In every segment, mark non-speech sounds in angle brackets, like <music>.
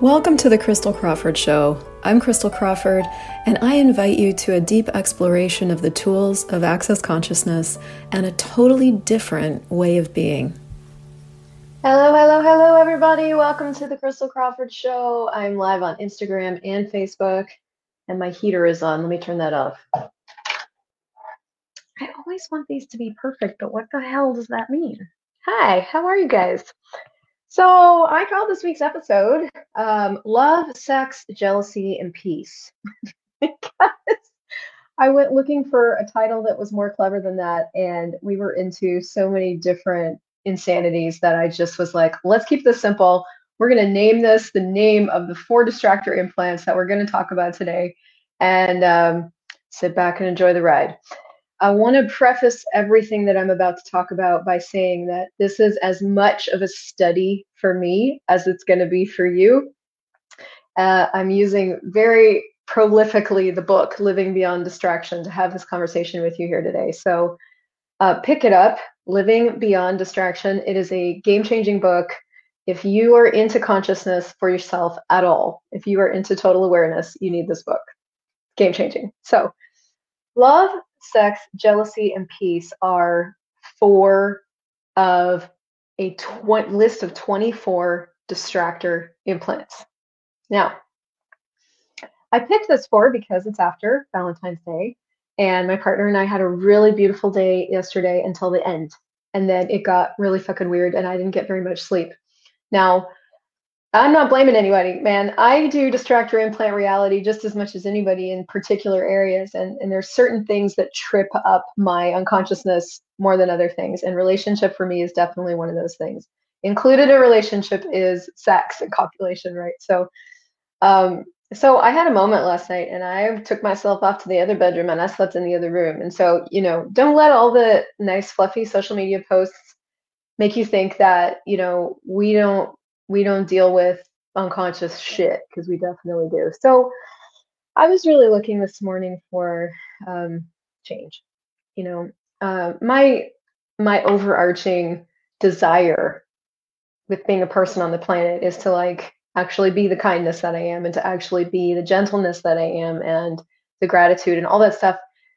Welcome to the Christel Crawford Show. I'm Christel Crawford, and I invite you to a deep exploration of the tools of access consciousness and a totally different way of being. Hello, hello, hello, everybody. Welcome to the Christel Crawford Show. I'm live on Instagram and Facebook, and my heater is on. Let me turn that off. I always want these to be perfect, but what the hell does that mean? Hi, how are you guys? So I called this week's episode um, Love, Sex, Jealousy, and Peace. <laughs> because I went looking for a title that was more clever than that. And we were into so many different insanities that I just was like, let's keep this simple. We're going to name this the name of the four distractor implants that we're going to talk about today. And um, sit back and enjoy the ride. I want to preface everything that I'm about to talk about by saying that this is as much of a study for me as it's going to be for you. Uh, I'm using very prolifically the book Living Beyond Distraction to have this conversation with you here today. So uh, pick it up, Living Beyond Distraction. It is a game changing book. If you are into consciousness for yourself at all, if you are into total awareness, you need this book. Game changing. So, love sex, jealousy, and peace are four of a tw- list of 24 distractor implants. Now, I picked this for because it's after Valentine's Day, and my partner and I had a really beautiful day yesterday until the end. And then it got really fucking weird, and I didn't get very much sleep. Now, I'm not blaming anybody, man. I do distractor implant reality just as much as anybody in particular areas. And, and there's certain things that trip up my unconsciousness more than other things. And relationship for me is definitely one of those things. Included in relationship is sex and copulation, right? So um, so I had a moment last night and I took myself off to the other bedroom and I slept in the other room. And so, you know, don't let all the nice fluffy social media posts make you think that, you know, we don't we don't deal with unconscious shit because we definitely do. So I was really looking this morning for um, change. You know, uh, my my overarching desire with being a person on the planet is to like actually be the kindness that I am and to actually be the gentleness that I am and the gratitude and all that stuff.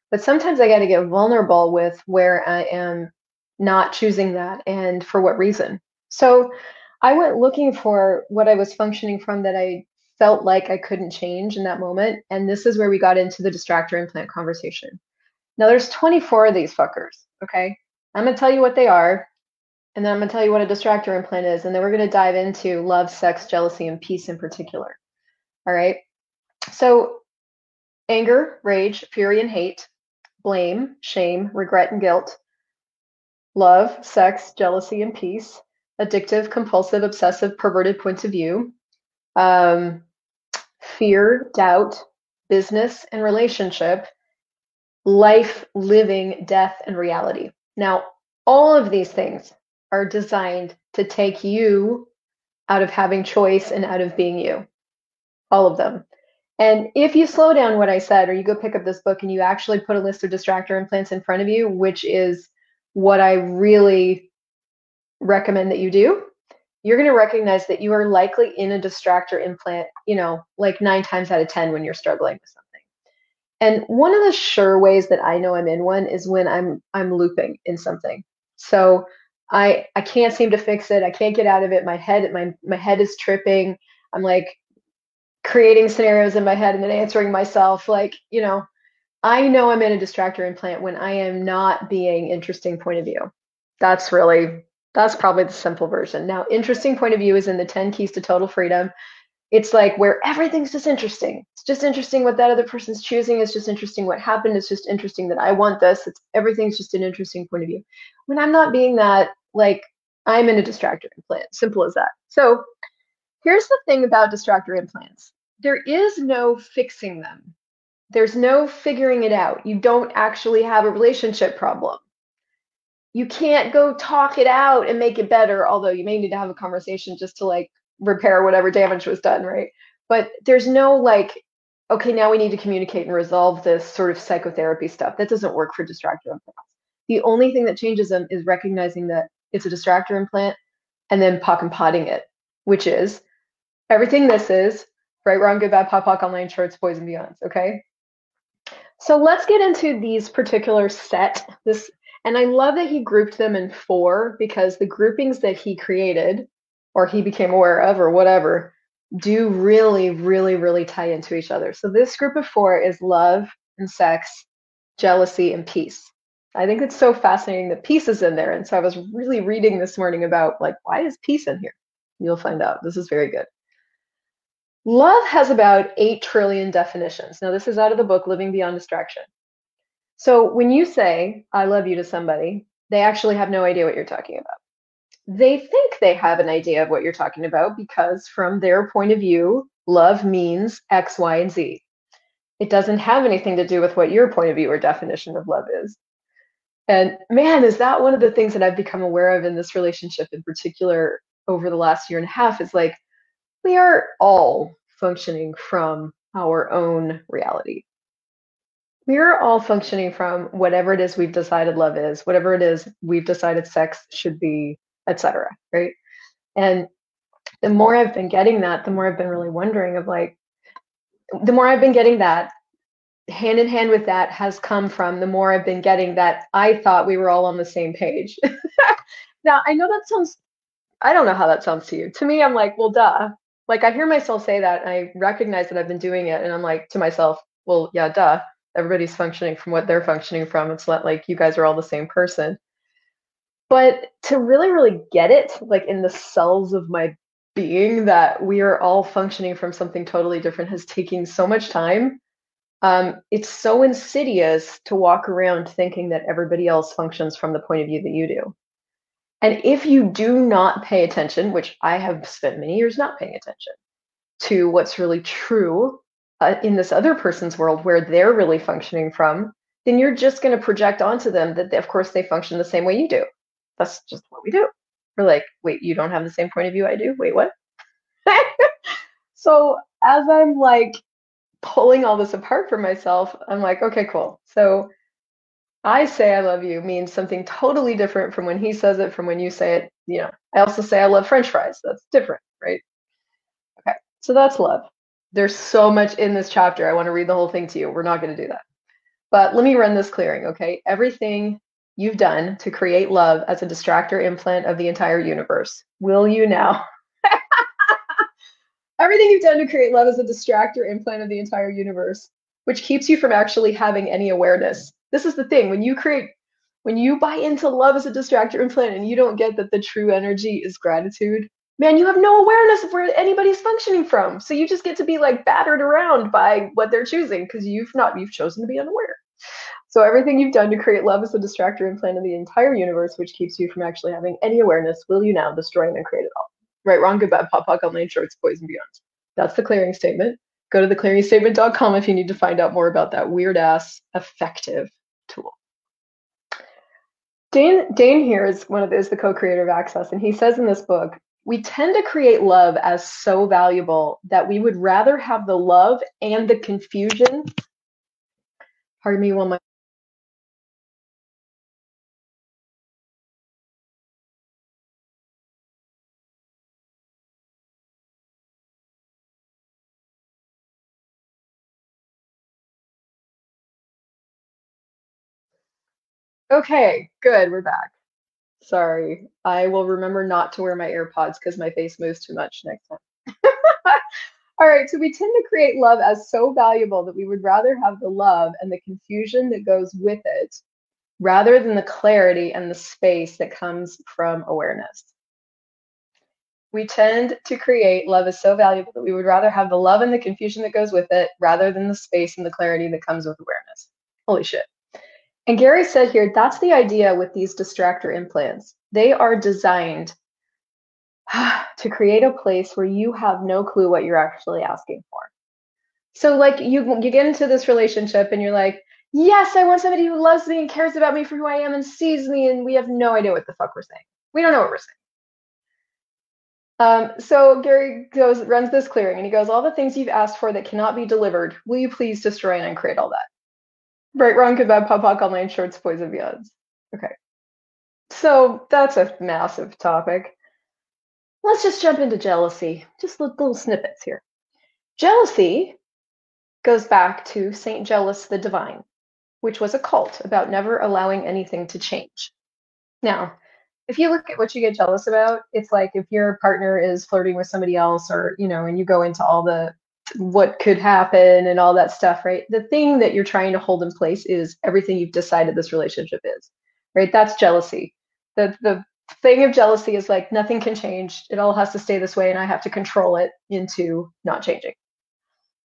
But sometimes I got to get vulnerable with where I am not choosing that and for what reason. So I went looking for what I was functioning from that I felt like I couldn't change in that moment. And this is where we got into the distractor implant conversation. Now there's 24 of these fuckers, okay? I'm gonna tell you what they are, and then I'm gonna tell you what a distractor implant is, and then we're gonna dive into love, sex, jealousy, and peace in particular. All right. So anger, rage, fury, and hate, blame, shame, regret, and guilt, love, sex, jealousy, and peace, addictive, compulsive, obsessive, perverted points of view, um, fear, doubt, business and relationship, life, living, death, and reality. Now, all of these things are designed to take you out of having choice and out of being you. All of them. And if you slow down what I said, or you go pick up this book and you actually put a list of distractor implants in front of you, which is what I really recommend that you do, you're going to recognize that you are likely in a distractor implant, you know, like nine times out of 10 when you're struggling with something. And one of the sure ways that I know I'm in one is when I'm I'm looping in something. So I I can't seem to fix it. I can't get out of it. My head my my head is tripping. I'm like creating scenarios in my head and then answering myself like, you know, I know I'm in a distractor implant when I am not being interesting point of view. That's really that's probably the simple version. Now, interesting point of view is in the 10 keys to total freedom. It's like where everything's just interesting. It's just interesting what that other person's choosing. It's just interesting what happened. It's just interesting that I want this. It's everything's just an interesting point of view. When I'm not being that, like I'm in a distractor implant. Simple as that. So here's the thing about distractor implants. There is no fixing them. There's no figuring it out. You don't actually have a relationship problem you can't go talk it out and make it better although you may need to have a conversation just to like repair whatever damage was done right but there's no like okay now we need to communicate and resolve this sort of psychotherapy stuff that doesn't work for distractor implants the only thing that changes them is recognizing that it's a distractor implant and then POC and potting it which is everything this is right, wrong, good, bad, pop, pop, all nine, shorts, boys, and beyonds. Okay. So let's get into these particular set. This and I love that he grouped them in four because the groupings that he created or he became aware of or whatever do really, really, really tie into each other. So this group of four is love and sex, jealousy, and peace. I think it's so fascinating that peace is in there. And so I was really reading this morning about like, why is peace in here? You'll find out. This is very good. Love has about 8 trillion definitions. Now, this is out of the book Living Beyond Distraction. So when you say, I love you to somebody, they actually have no idea what you're talking about. They think they have an idea of what you're talking about because, from their point of view, love means X, Y, and Z. It doesn't have anything to do with what your point of view or definition of love is. And man, is that one of the things that I've become aware of in this relationship in particular over the last year and a half is like, we are all functioning from our own reality. We are all functioning from whatever it is we've decided love is, whatever it is we've decided sex should be, etc. Right. And the more I've been getting that, the more I've been really wondering of like, the more I've been getting that, hand in hand with that has come from the more I've been getting that I thought we were all on the same page. <laughs> now, I know that sounds, I don't know how that sounds to you. To me, I'm like, well, duh. Like I hear myself say that and I recognize that I've been doing it and I'm like to myself, well, yeah, duh. Everybody's functioning from what they're functioning from. It's not like you guys are all the same person. But to really, really get it, like in the cells of my being, that we are all functioning from something totally different has taken so much time um, it's so insidious to walk around thinking that everybody else functions from the point of view that you do. And if you do not pay attention, which I have spent many years not paying attention to what's really true uh, in this other person's world where they're really functioning from, then you're just going to project onto them that, they, of course, they function the same way you do. That's just what we do. We're like, wait, you don't have the same point of view I do? Wait, what? <laughs> so as I'm like pulling all this apart for myself, I'm like, okay, cool. So I say I love you means something totally different from when he says it, from when you say it. You know, I also say I love French fries. That's different, right? Okay, so that's love. There's so much in this chapter. I want to read the whole thing to you. We're not going to do that. But let me run this clearing, okay? Everything you've done to create love as a distractor implant of the entire universe. Will you now? <laughs> Everything you've done to create love is a distractor implant of the entire universe, which keeps you from actually having any awareness. This is the thing when you create, when you buy into love as a distractor implant and you don't get that the true energy is gratitude, man, you have no awareness of where anybody's functioning from. So you just get to be like battered around by what they're choosing because you've not, you've chosen to be unaware. So everything you've done to create love is a distractor implant of the entire universe, which keeps you from actually having any awareness. Will you now destroy and create it all? right, wrong, good, bad, pop, pop, all nine shorts, boys and beyond. That's the clearing statement. Go to theclearingstatement.com if you need to find out more about that weird ass effective tool. Dane, Dane Heer is one of is the co-creator of Access, and he says in this book, we tend to create love as so valuable that we would rather have the love and the confusion. Pardon me one my Okay, good. We're back. Sorry. I will remember not to wear my AirPods because my face moves too much next time. <laughs> All right, so we tend to create love as so valuable that we would rather have the love and the confusion that goes with it rather than the clarity and the space that comes from awareness. We tend to create love as so valuable that we would rather have the love and the confusion that goes with it rather than the space and the clarity that comes with awareness. Holy shit. And Gary said here, that's the idea with these distractor implants. They are designed <sighs> to create a place where you have no clue what you're actually asking for. So like you you get into this relationship and you're like, yes, I want somebody who loves me and cares about me for who I am and sees me, and we have no idea what the fuck we're saying. We don't know what we're saying. Um, so Gary goes runs this clearing and he goes, all the things you've asked for that cannot be delivered, will you please destroy and uncreate all that? Right, wrong, good, bad, pop, pop, all nine shorts, boys and beyonds. Okay. So that's a massive topic. let's just jump into jealousy. Just little snippets here. Jealousy goes back to Saint Jealous the Divine, which was a cult about never allowing anything to change. Now, if you look at what you get jealous about, it's like if your partner is flirting with somebody else or, you know, and you go into all the what could happen and all that stuff, right? The thing that you're trying to hold in place is everything you've decided this relationship is, right? That's jealousy. The the thing of jealousy is like nothing can change. It all has to stay this way and I have to control it into not changing.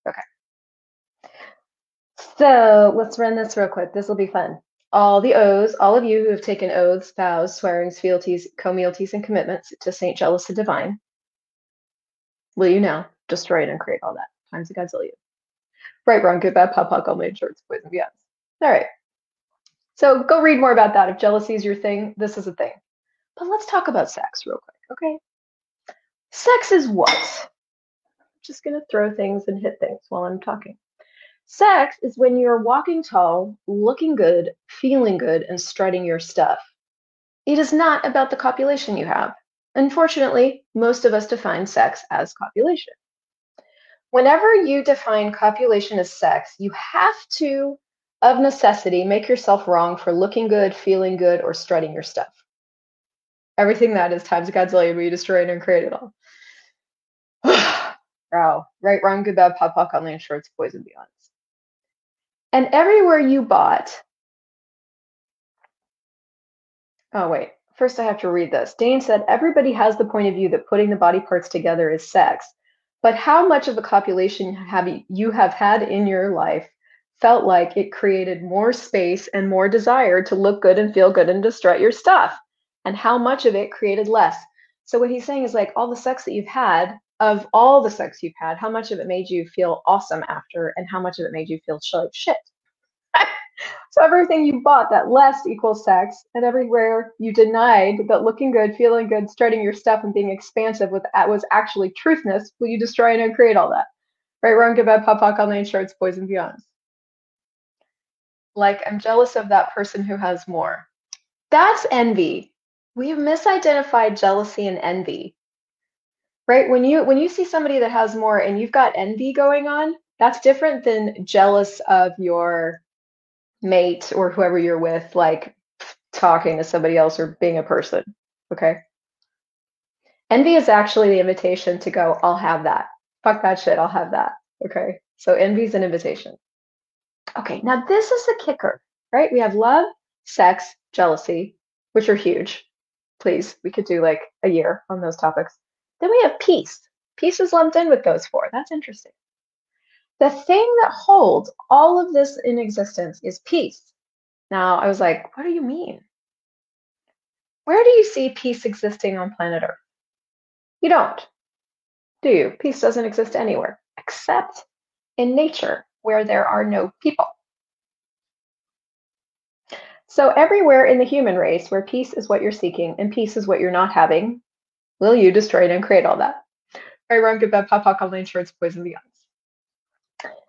Okay. So let's run this real quick. This will be fun. All the oaths, all of you who have taken oaths, vows, swearings, fealties, communalties, and commitments to Saint Jealous the Divine, will you now destroy it and create all that times a gazillion? Right, wrong, good, bad, pop, pop, all made shorts, boys and beyonds. All right. So go read more about that. If jealousy is your thing, this is a thing. But let's talk about sex real quick, okay? Sex is what? I'm just gonna throw things and hit things while I'm talking. Sex is when you're walking tall, looking good, feeling good, and strutting your stuff. It is not about the copulation you have. Unfortunately, most of us define sex as copulation. Whenever you define copulation as sex, you have to, of necessity, make yourself wrong for looking good, feeling good, or strutting your stuff. Everything that is times a godzillion, we destroy and create it all. <sighs> wow. Right, wrong, good, bad, pop, pop, on land shorts, boys and beyond. And everywhere you bought. Oh, wait. First, I have to read this. Dane said, Everybody has the point of view that putting the body parts together is sex. But how much of a copulation have you have had in your life felt like it created more space and more desire to look good and feel good and to strut your stuff? And how much of it created less? So, what he's saying is like all the sex that you've had of all the sex you've had, how much of it made you feel awesome after, and how much of it made you feel like shit. So everything you bought that less equals sex, and everywhere you denied that looking good, feeling good, strutting your stuff, and being expansive with that was actually truthness, will you destroy and create all that? Right, wrong, good, bad, pop, pop, all nine shorts, boys and beyonds. Like I'm jealous of that person who has more. That's envy. We've misidentified jealousy and envy right when you when you see somebody that has more and you've got envy going on that's different than jealous of your mate or whoever you're with like talking to somebody else or being a person okay? Envy is actually the invitation to go i'll have that. Fuck that shit i'll have that okay? So envy is an invitation. Okay now this is the kicker right? We have love sex jealousy which are huge. Please we could do like a year on those topics. Then we have peace. Peace is lumped in with those four. That's interesting. The thing that holds all of this in existence is peace. Now, I was like, what do you mean? Where do you see peace existing on planet Earth? You don't, do you? Peace doesn't exist anywhere except in nature where there are no people. So, everywhere in the human race where peace is what you're seeking and peace is what you're not having, Will you destroy it and create all that? Right, wrong, good, bad, pop, all nine shorts, poison the.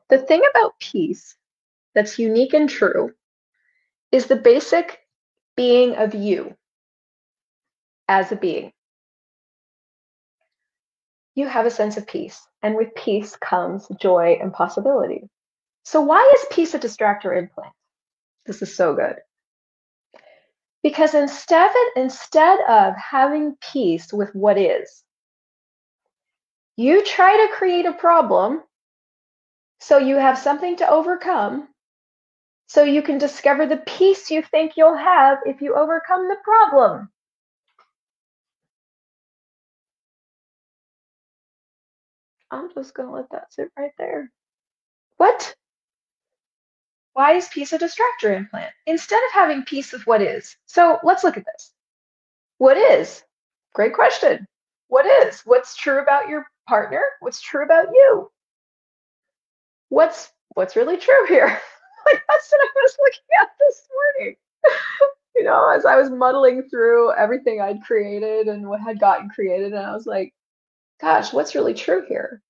The thing about peace that's unique and true is the basic being of you as a being. You have a sense of peace, and with peace comes joy and possibility. So, why is peace a distractor implant? This is so good. Because instead, instead of having peace with what is, you try to create a problem so you have something to overcome so you can discover the peace you think you'll have if you overcome the problem. I'm just going to let that sit right there. What? Why is peace a distractor implant instead of having peace with what is? So let's look at this. What is? Great question. What is? What's true about your partner? What's true about you? What's what's really true here? <laughs> like that's what I was looking at this morning. <laughs> you know, as I was muddling through everything I'd created and what had gotten created, and I was like, gosh, what's really true here?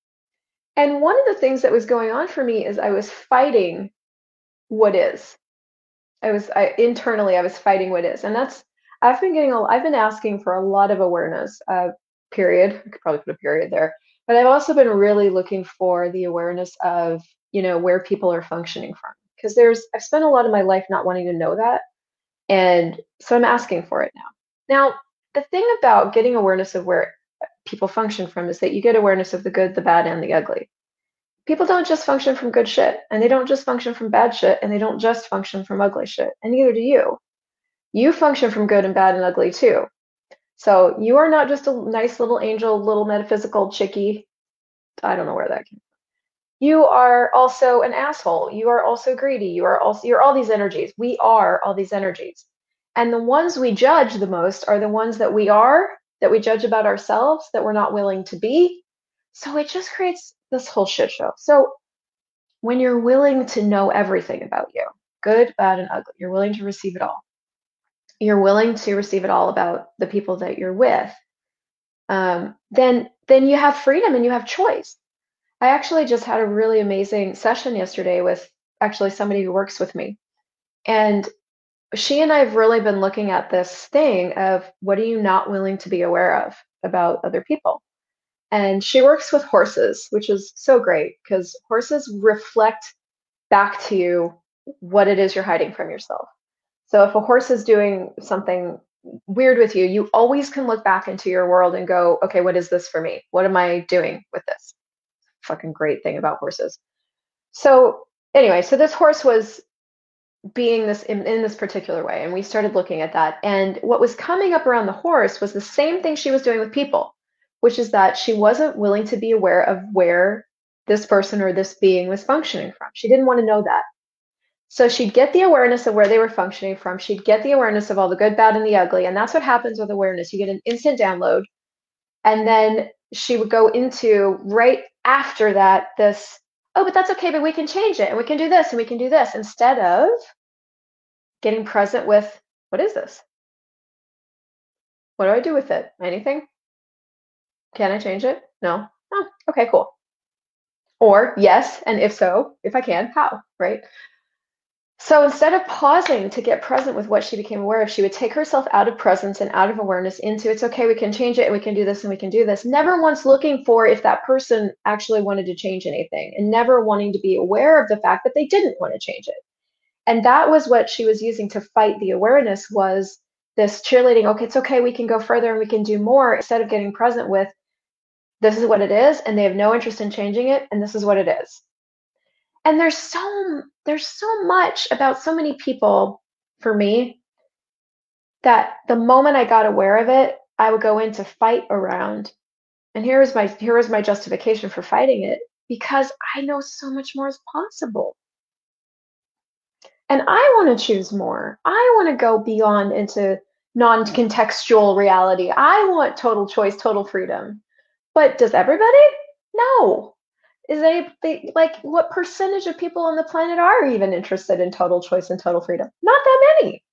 And one of the things that was going on for me is I was fighting what is. I was I, internally I was fighting what is, and that's I've been getting a, I've been asking for a lot of awareness. Uh, period. I could probably put a period there. But I've also been really looking for the awareness of, you know, where people are functioning from. Because there's, I've spent a lot of my life not wanting to know that. And so I'm asking for it now. Now, the thing about getting awareness of where people function from is that you get awareness of the good, the bad, and the ugly. People don't just function from good shit, and they don't just function from bad shit, and they don't just function from ugly shit, and neither do you. You function from good and bad and ugly too. So you are not just a nice little angel, little metaphysical chickie. I don't know where that came from. You are also an asshole. You are also greedy. You are also you're all these energies. We are all these energies. And the ones we judge the most are the ones that we are, that we judge about ourselves, that we're not willing to be. So it just creates this whole shit show. So when you're willing to know everything about you, good, bad, and ugly, you're willing to receive it all you're willing to receive it all about the people that you're with, um, then then you have freedom and you have choice. I actually just had a really amazing session yesterday with actually somebody who works with me, and she and I have really been looking at this thing of what are you not willing to be aware of about other people. And she works with horses, which is so great because horses reflect back to you what it is you're hiding from yourself. So if a horse is doing something weird with you, you always can look back into your world and go, okay, what is this for me? What am I doing with this? Fucking great thing about horses. So anyway, so this horse was being this in, in, this particular way and we started looking at that and what was coming up around the horse was the same thing she was doing with people which is that she wasn't willing to be aware of where this person or this being was functioning from she didn't want to know that so she'd get the awareness of where they were functioning from. She'd get the awareness of all the good, bad, and the ugly. And that's what happens with awareness. You get an instant download. And then she would go into right after that this, oh, but that's okay, but we can change it and we can do this and we can do this instead of getting present with what is this? What do I do with it? Anything? Can I change it? No. Oh, okay, cool. Or yes, and if so, if I can, how, right? So instead of pausing to get present with what she became aware of, she would take herself out of presence and out of awareness into it's okay, we can change it and we can do this and we can do this. Never once looking for if that person actually wanted to change anything and never wanting to be aware of the fact that they didn't want to change it. And that was what she was using to fight the awareness was this cheerleading, okay, it's okay, we can go further and we can do more instead of getting present with this is what it is and they have no interest in changing it and this is what it is and there's so there's so much about so many people for me that the moment I got aware of it, I would go into fight around. And here is my here is my justification for fighting it because I know so much more is possible. And I want to choose more. I want to go beyond into non-contextual reality. I want total choice, total freedom. But does everybody? No is they like what percentage of people on the planet are even interested in total choice and total freedom? Not that many.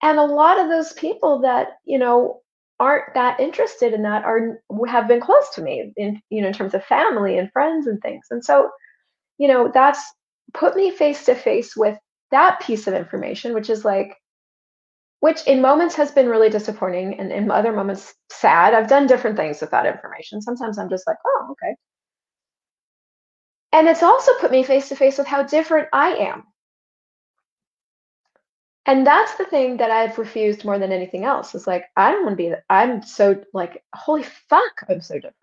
And a lot of those people that you know aren't that interested in that are have been close to me in you know in terms of family and friends and things. And so you know that's put me face to face with that piece of information which is like which in moments has been really disappointing and in other moments sad. I've done different things with that information. Sometimes i'm just like oh okay and it's also put me face to face with how different I am. And that's the thing that I've refused more than anything else. Is like, I don't want to be. I'm so like, holy fuck, I'm so different.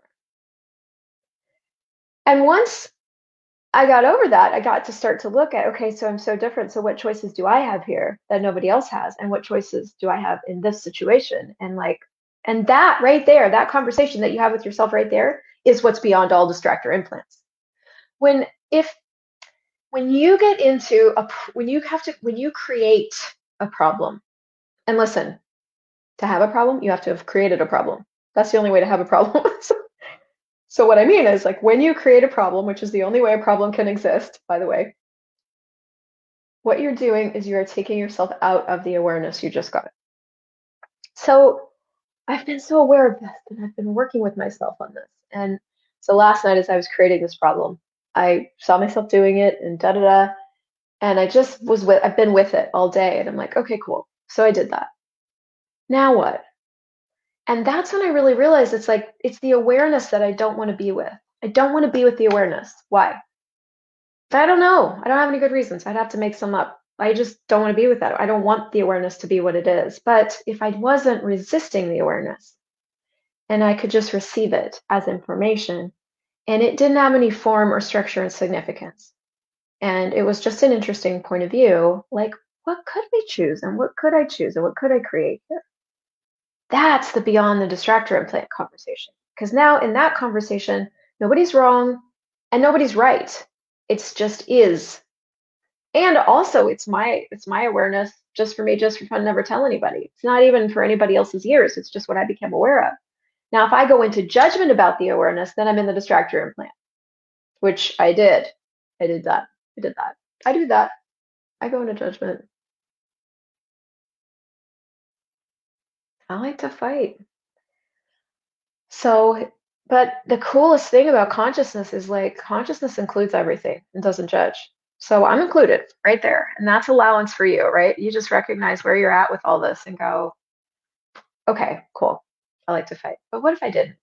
And once I got over that, I got to start to look at, okay, so I'm so different. So what choices do I have here that nobody else has? And what choices do I have in this situation? And like, and that right there, that conversation that you have with yourself right there is what's beyond all distractor implants when if when you get into a when you have to when you create a problem and listen to have a problem you have to have created a problem. That's the only way to have a problem. <laughs> So what i mean is like when you create a problem which is the only way a problem can exist by the way what you're doing is you're taking yourself out of the awareness you just got. So i've been so aware of this and i've been working with myself on this. And so last night as i was creating this problem I saw myself doing it and da da da. And I just was with, I've been with it all day. And I'm like, okay, cool. So I did that. Now what? And that's when I really realized it's like, it's the awareness that I don't want to be with. I don't want to be with the awareness. Why? I don't know. I don't have any good reasons. I'd have to make some up. I just don't want to be with that. I don't want the awareness to be what it is. But if I wasn't resisting the awareness and I could just receive it as information, and it didn't have any form or structure and significance, and it was just an interesting point of view like, what could we choose? And what could I choose? And what could I create here? That's the beyond the distractor implant conversation. Because now in that conversation, nobody's wrong and nobody's right. It's just is and also it's my it's my awareness just for me just for fun never tell anybody it's not even for anybody else's ears it's just what i became aware of now if i go into judgment about the awareness then i'm in the distractor implant which i did i did that i did that i do that i go into judgment i like to fight so but the coolest thing about consciousness is like consciousness includes everything and doesn't judge so I'm included right there. And that's allowance for you, right? You just recognize where you're at with all this and go, okay, cool. I like to fight. But what if I didn't?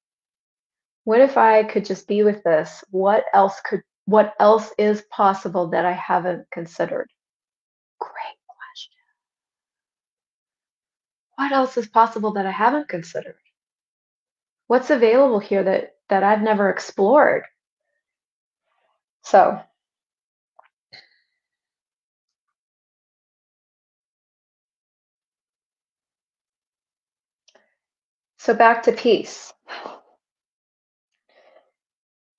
What if I could just be with this? What else could what else is possible that I haven't considered? Great question. What else is possible that I haven't considered? What's available here that that I've never explored? So So back to peace.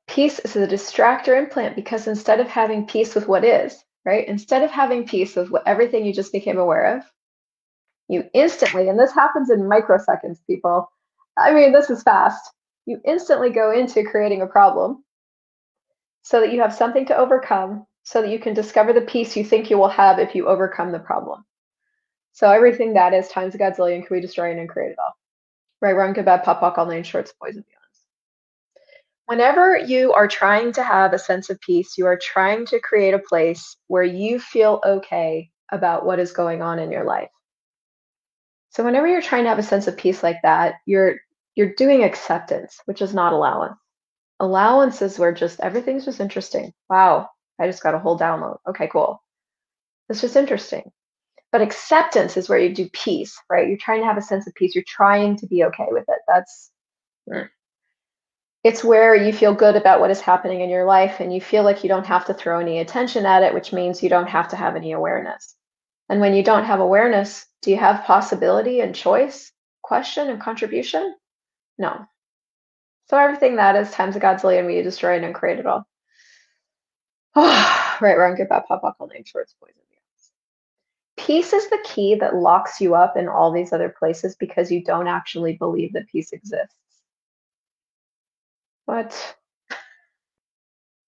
Peace is a distractor implant because instead of having peace with what is, right? Instead of having peace with what, everything you just became aware of, you instantly, and this happens in microseconds, people. I mean, this is fast. You instantly go into creating a problem so that you have something to overcome, so that you can discover the peace you think you will have if you overcome the problem. So everything that is times a godzillion can we destroy and create it all. Right, wrong, good, bad, pop, all nine shorts, boys and beyonds. Whenever you are trying to have a sense of peace, you are trying to create a place where you feel okay about what is going on in your life. So whenever you're trying to have a sense of peace like that, you're you're doing acceptance, which is not allowance. Allowance is where just everything's just interesting. Wow, I just got a whole download. Okay, cool. It's just interesting. But acceptance is where you do peace, right? You're trying to have a sense of peace. You're trying to be okay with it. That's mm. it's where you feel good about what is happening in your life and you feel like you don't have to throw any attention at it, which means you don't have to have any awareness. And when you don't have awareness, do you have possibility and choice, question and contribution? No. So everything that is times a godzillion, we destroy and create it all. <sighs> right, wrong, good, bad, pop, pop, all name, shorts, poison peace is the key that locks you up in all these other places because you don't actually believe that peace exists. But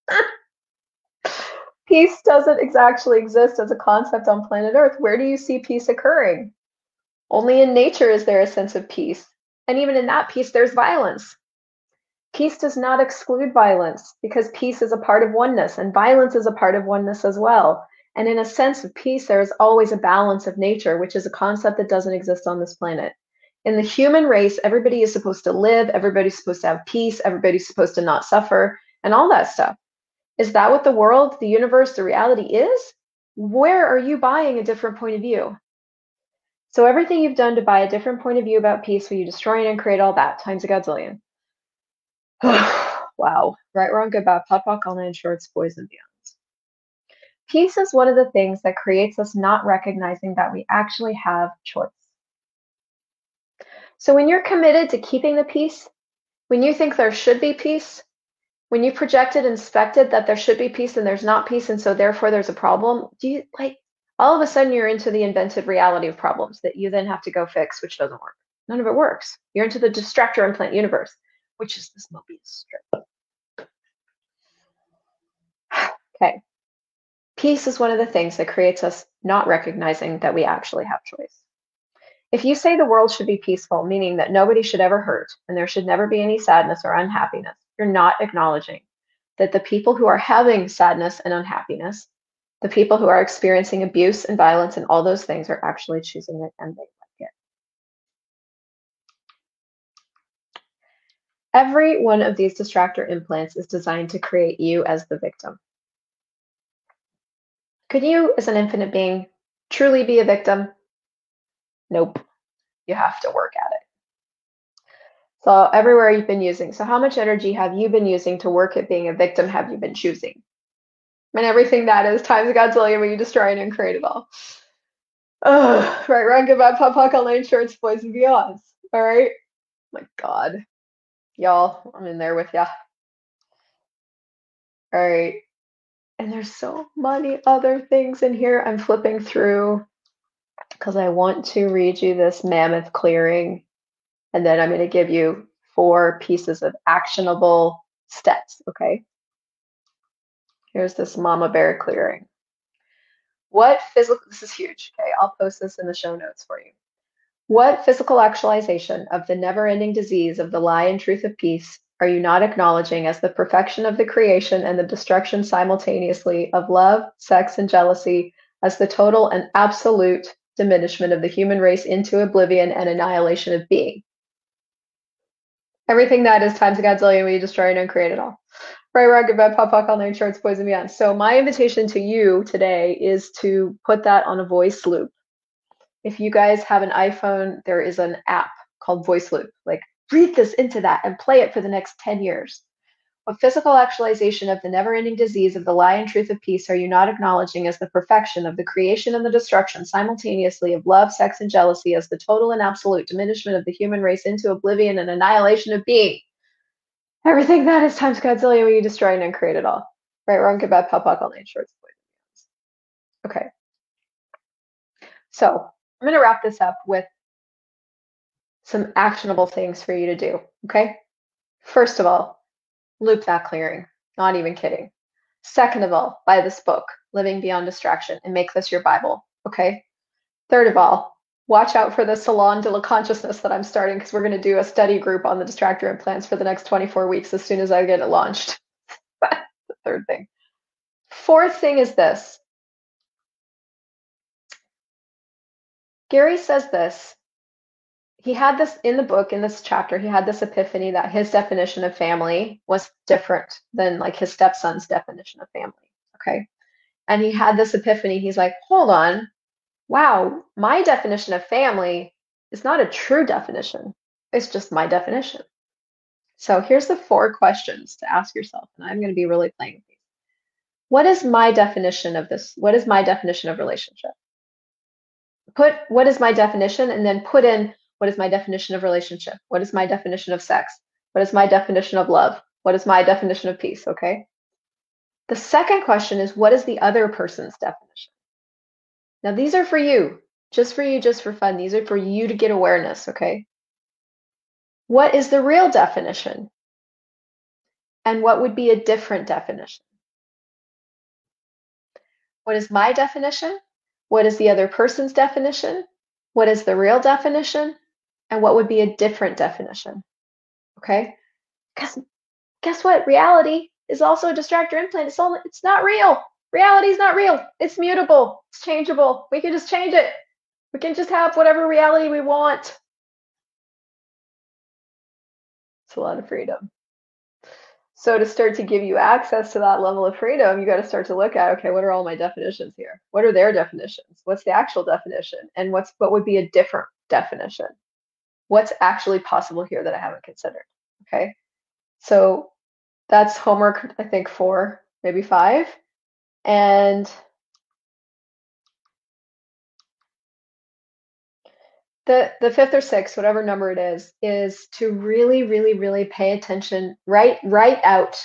<laughs> peace doesn't actually exist as a concept on planet Earth. Where do you see peace occurring? Only in nature is there a sense of peace. And even in that peace, there's violence. Peace does not exclude violence because peace is a part of oneness and violence is a part of oneness as well. And in a sense of peace, there is always a balance of nature, which is a concept that doesn't exist on this planet. In the human race, everybody is supposed to live, everybody's supposed to have peace, everybody's supposed to not suffer, and all that stuff. Is that what the world, the universe, the reality is? Where are you buying a different point of view? So everything you've done to buy a different point of view about peace, will you destroy and create all that times a godzillion? <sighs> wow. Right, wrong, good, bad, pot, pot, all nine shorts, boys and beyond. Peace is one of the things that creates us not recognizing that we actually have choice. So when you're committed to keeping the peace, when you think there should be peace, when you projected and expected that there should be peace and there's not peace and so therefore there's a problem, do you like all of a sudden you're into the invented reality of problems that you then have to go fix, which doesn't work. None of it works. You're into the distractor implant universe, which is this Mobius strip. <sighs> okay, Peace is one of the things that creates us not recognizing that we actually have choice. If you say the world should be peaceful, meaning that nobody should ever hurt and there should never be any sadness or unhappiness, you're not acknowledging that the people who are having sadness and unhappiness, the people who are experiencing abuse and violence and all those things are actually choosing it and they like it. Every one of these distractor implants is designed to create you as the victim. Could you, as an infinite being, truly be a victim? Nope. You have to work at it. So, everywhere you've been using. So, how much energy have you been using to work at being a victim? Have you been choosing? And everything that is times Godzilla when you destroy and create it all. Ugh, right, run, goodbye, pop, pop, all nine shorts, boys and beyonds. All right. My God. Y'all, I'm in there with ya. All right. And there's so many other things in here. I'm flipping through because I want to read you this mammoth clearing. And then I'm going to give you four pieces of actionable steps. Okay. Here's this mama bear clearing. What physical, this is huge. Okay. I'll post this in the show notes for you. What physical actualization of the never ending disease of the lie and truth of peace are you not acknowledging as the perfection of the creation and the destruction simultaneously of love, sex, and jealousy as the total and absolute diminishment of the human race into oblivion and annihilation of being? Everything that is times a godzillion, we destroy and uncreate it all. Right, right, goodbye, pop, pop, all nine shorts, boys and beyond. So my invitation to you today is to put that on a voice loop. If you guys have an iPhone, there is an app called Voice Loop. Like breathe this into that and play it for the next 10 years. What physical actualization of the never ending disease of the lie and truth of peace are you not acknowledging as the perfection of the creation and the destruction simultaneously of love, sex, and jealousy as the total and absolute diminishment of the human race into oblivion and annihilation of being? Everything that is times Godzilla when you destroy and uncreate it all. Right, wrong, good, bad, pop, pop, all nine shorts. Okay. So I'm going to wrap this up with some actionable things for you to do. Okay. First of all, loop that clearing. Not even kidding. Second of all, buy this book, Living Beyond Distraction, and make this your Bible. Okay. Third of all, watch out for the Salon de la Consciousness that I'm starting because we're going to do a study group on the distractor implants for the next 24 weeks as soon as I get it launched. <laughs> the third thing. Fourth thing is this Gary says this he had this in the book in this chapter he had this epiphany that his definition of family was different than like his stepson's definition of family okay? And he had this epiphany he's like hold on. Wow my definition of family is not a true definition it's just my definition. So here's the four questions to ask yourself and i'm going to be really playing with these what is my definition of this what is my definition of relationship? Put what is my definition and then put in what is my definition of relationship? What is my definition of sex? What is my definition of love? What is my definition of peace? Okay. The second question is what is the other person's definition? Now, these are for you, just for you, just for fun. These are for you to get awareness. Okay. What is the real definition? And what would be a different definition? What is my definition? What is the other person's definition? What is the real definition? And what would be a different definition. Okay? Because guess what? Reality is also a distractor implant. It's only it's not real. Reality is not real. It's mutable. It's changeable. We can just change it. We can just have whatever reality we want. It's a lot of freedom. So to start to give you access to that level of freedom, you got to start to look at okay, what are all my definitions here? What are their definitions? What's the actual definition? And what's what would be a different definition? What's actually possible here that I haven't considered. Okay. So that's homework, I think, four, maybe five. And the the fifth or sixth, whatever number it is, is to really, really, really pay attention. Write write out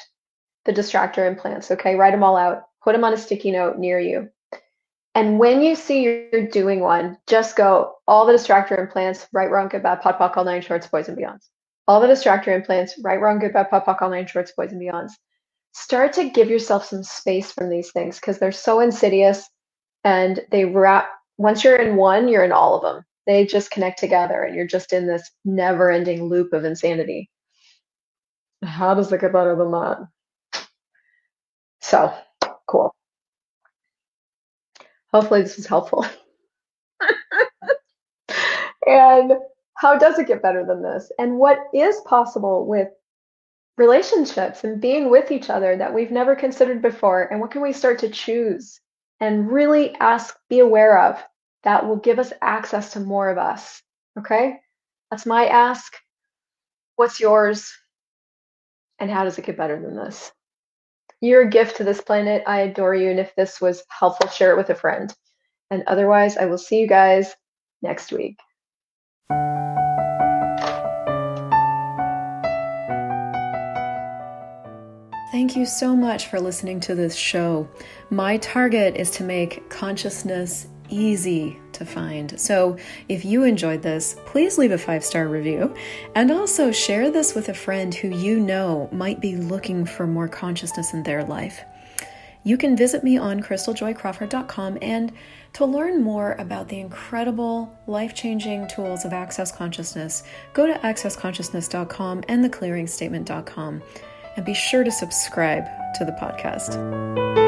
the distractor implants. Okay, write them all out. Put them on a sticky note near you. And when you see you're doing one, just go all the distractor implants, right, wrong, good, bad, pot, all nine shorts, boys and beyonds. All the distractor implants, right, wrong, good, bad, pot, all nine shorts, boys and beyonds. Start to give yourself some space from these things because they're so insidious and they wrap, once you're in one, you're in all of them. They just connect together and you're just in this never ending loop of insanity. How does it get better than that? So cool. Hopefully, this was helpful. <laughs> and how does it get better than this? And what is possible with relationships and being with each other that we've never considered before? And what can we start to choose and really ask, be aware of that will give us access to more of us? Okay, that's my ask. What's yours? And how does it get better than this? You're a gift to this planet. I adore you. And if this was helpful, share it with a friend. And otherwise, I will see you guys next week. Thank you so much for listening to this show. My target is to make consciousness easy to find. So if you enjoyed this, please leave a five star review and also share this with a friend who you know might be looking for more consciousness in their life. You can visit me on christeljoycrawford.com and to learn more about the incredible life changing tools of Access Consciousness, go to accessconsciousness.com and theclearingstatement.com and be sure to subscribe to the podcast.